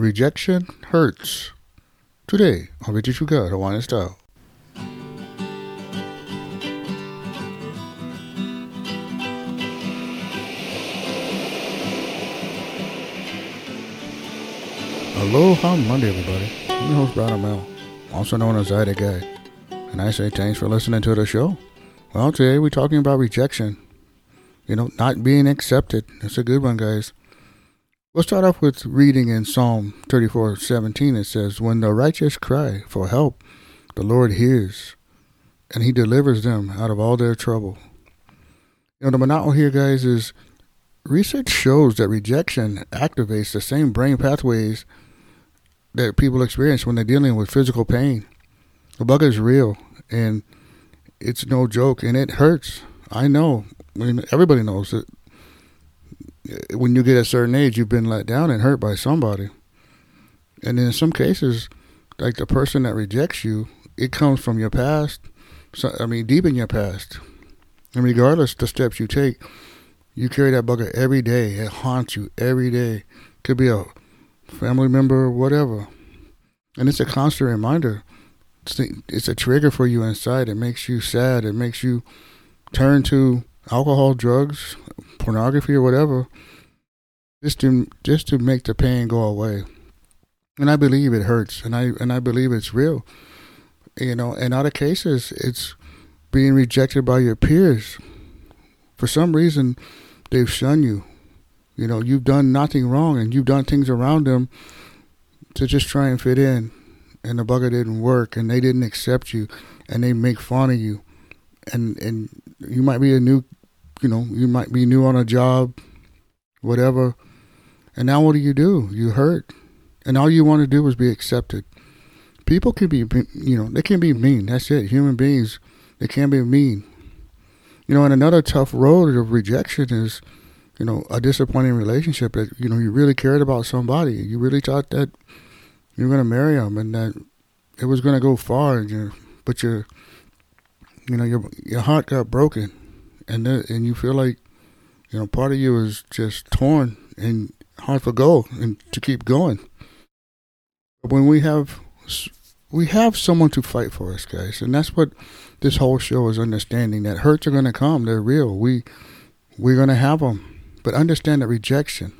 Rejection hurts. Today I'll be on Richie Sugar Hawaiian Style. Aloha Monday, everybody. I'm your host, Brad Mel, also known as Ida Guy. And I say thanks for listening to the show. Well, today we're talking about rejection. You know, not being accepted. That's a good one, guys. We'll start off with reading in Psalm 34 17. It says, When the righteous cry for help, the Lord hears, and he delivers them out of all their trouble. You know, the monotony here, guys, is research shows that rejection activates the same brain pathways that people experience when they're dealing with physical pain. The bug is real, and it's no joke, and it hurts. I know. I mean, everybody knows that when you get a certain age, you've been let down and hurt by somebody. And in some cases, like the person that rejects you, it comes from your past. So, I mean, deep in your past. And regardless the steps you take, you carry that bugger every day. It haunts you every day. Could be a family member, or whatever. And it's a constant reminder. It's, it's a trigger for you inside. It makes you sad. It makes you turn to alcohol, drugs, pornography, or whatever, just to just to make the pain go away. And I believe it hurts, and I and I believe it's real. You know, in other cases, it's being rejected by your peers. For some reason, they've shunned you. You know, you've done nothing wrong, and you've done things around them to just try and fit in, and the bugger didn't work, and they didn't accept you, and they make fun of you, and and you might be a new, you know, you might be new on a job, whatever, and now what do you do? You hurt, and all you want to do is be accepted. People can be, you know, they can be mean. That's it. Human beings, they can be mean. You know, and another tough road of rejection is, you know, a disappointing relationship that you know you really cared about somebody. You really thought that you were going to marry them and that it was going to go far, and you, but your, you know, your your heart got broken, and then, and you feel like, you know, part of you is just torn and hard for go and to keep going. But when we have we have someone to fight for us, guys, and that's what this whole show is understanding that hurts are going to come. They're real. We we're going to have them, but understand that rejection.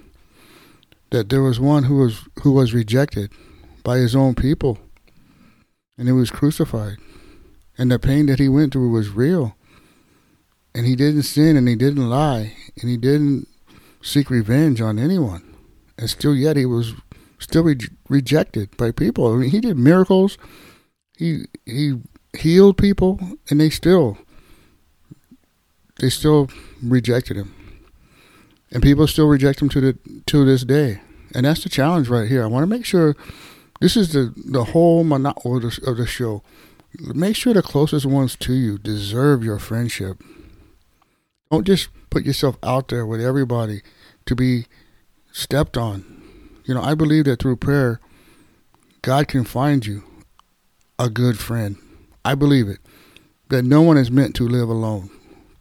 That there was one who was who was rejected by his own people, and he was crucified, and the pain that he went through was real. And he didn't sin, and he didn't lie, and he didn't seek revenge on anyone, and still yet he was still re- rejected by people. I mean, he did miracles. He he healed people, and they still they still rejected him, and people still reject him to the to this day. And that's the challenge right here. I want to make sure this is the the whole the, of the show. Make sure the closest ones to you deserve your friendship. Don't just put yourself out there with everybody to be stepped on. You know, I believe that through prayer, God can find you a good friend. I believe it. That no one is meant to live alone.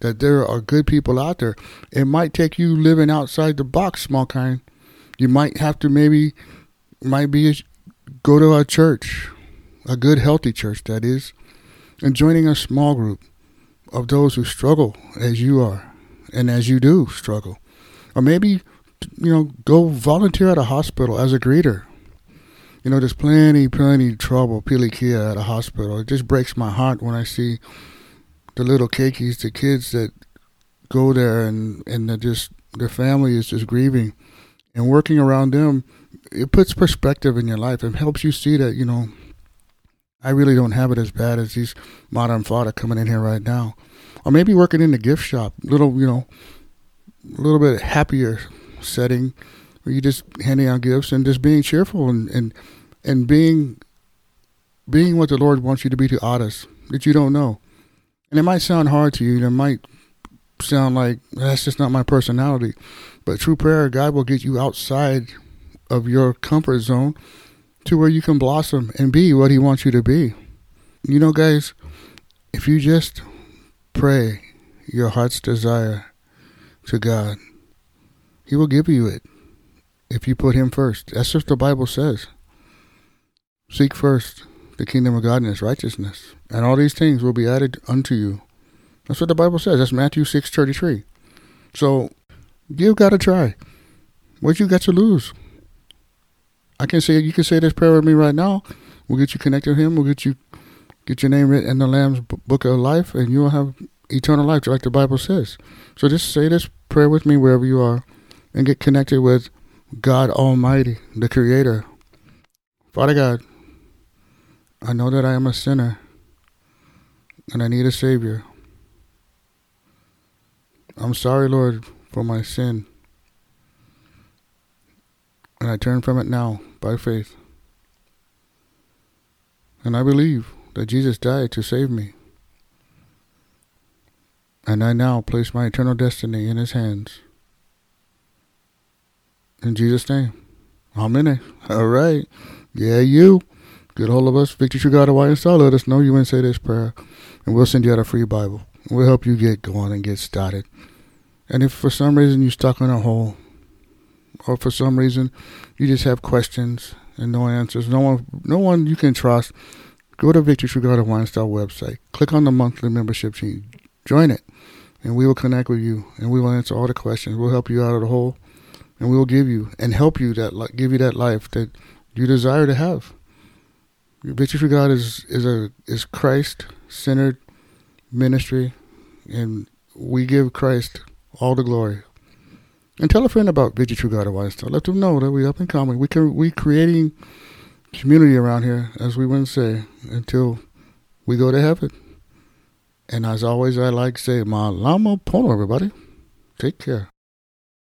That there are good people out there. It might take you living outside the box, small kind. You might have to maybe, might be go to a church, a good, healthy church, that is, and joining a small group of those who struggle as you are and as you do struggle. Or maybe, you know, go volunteer at a hospital as a greeter you know, there's plenty, plenty trouble, pilikia at a hospital. It just breaks my heart when I see the little keikis, the kids that go there and, and they're just, their family is just grieving. And working around them, it puts perspective in your life and helps you see that, you know, I really don't have it as bad as these modern father coming in here right now. Or maybe working in the gift shop, little, you know, a little bit happier setting where you just handing out gifts and just being cheerful and, and, and being, being what the Lord wants you to be to others that you don't know. And it might sound hard to you. and It might sound like that's just not my personality. But true prayer, God will get you outside of your comfort zone to where you can blossom and be what He wants you to be. You know, guys, if you just pray your heart's desire to God, He will give you it. if you put Him first. That's what the Bible says. Seek first the kingdom of God and His righteousness, and all these things will be added unto you. That's what the Bible says. That's Matthew six thirty three. So you got to try. What you got to lose? I can say you can say this prayer with me right now. We'll get you connected to Him. We'll get you get your name in the Lamb's book of life, and you'll have eternal life, like the Bible says. So just say this prayer with me wherever you are, and get connected with God Almighty, the Creator. Father God, I know that I am a sinner, and I need a Savior. I'm sorry, Lord, for my sin. And I turn from it now by faith. And I believe that Jesus died to save me. And I now place my eternal destiny in his hands. In Jesus' name. Amen. All right. Yeah, you. Get hold of us, Victory True God Hawaiian Style. Let us know you to say this prayer. And we'll send you out a free Bible. We'll help you get going and get started. And if for some reason you're stuck in a hole, or for some reason you just have questions and no answers, no one, no one you can trust, go to Victory True God Hawaiian Style website. Click on the monthly membership sheet. Join it, and we will connect with you, and we will answer all the questions. We'll help you out of the hole, and we will give you and help you that give you that life that you desire to have. Victory for God is is a is Christ centered ministry, and we give Christ all the glory. And tell a friend about Victory True God Install. Let them know that we up and coming. We can we creating community around here, as we wouldn't say, until we go to heaven. And as always, I like to say, Malama Pono, everybody. Take care.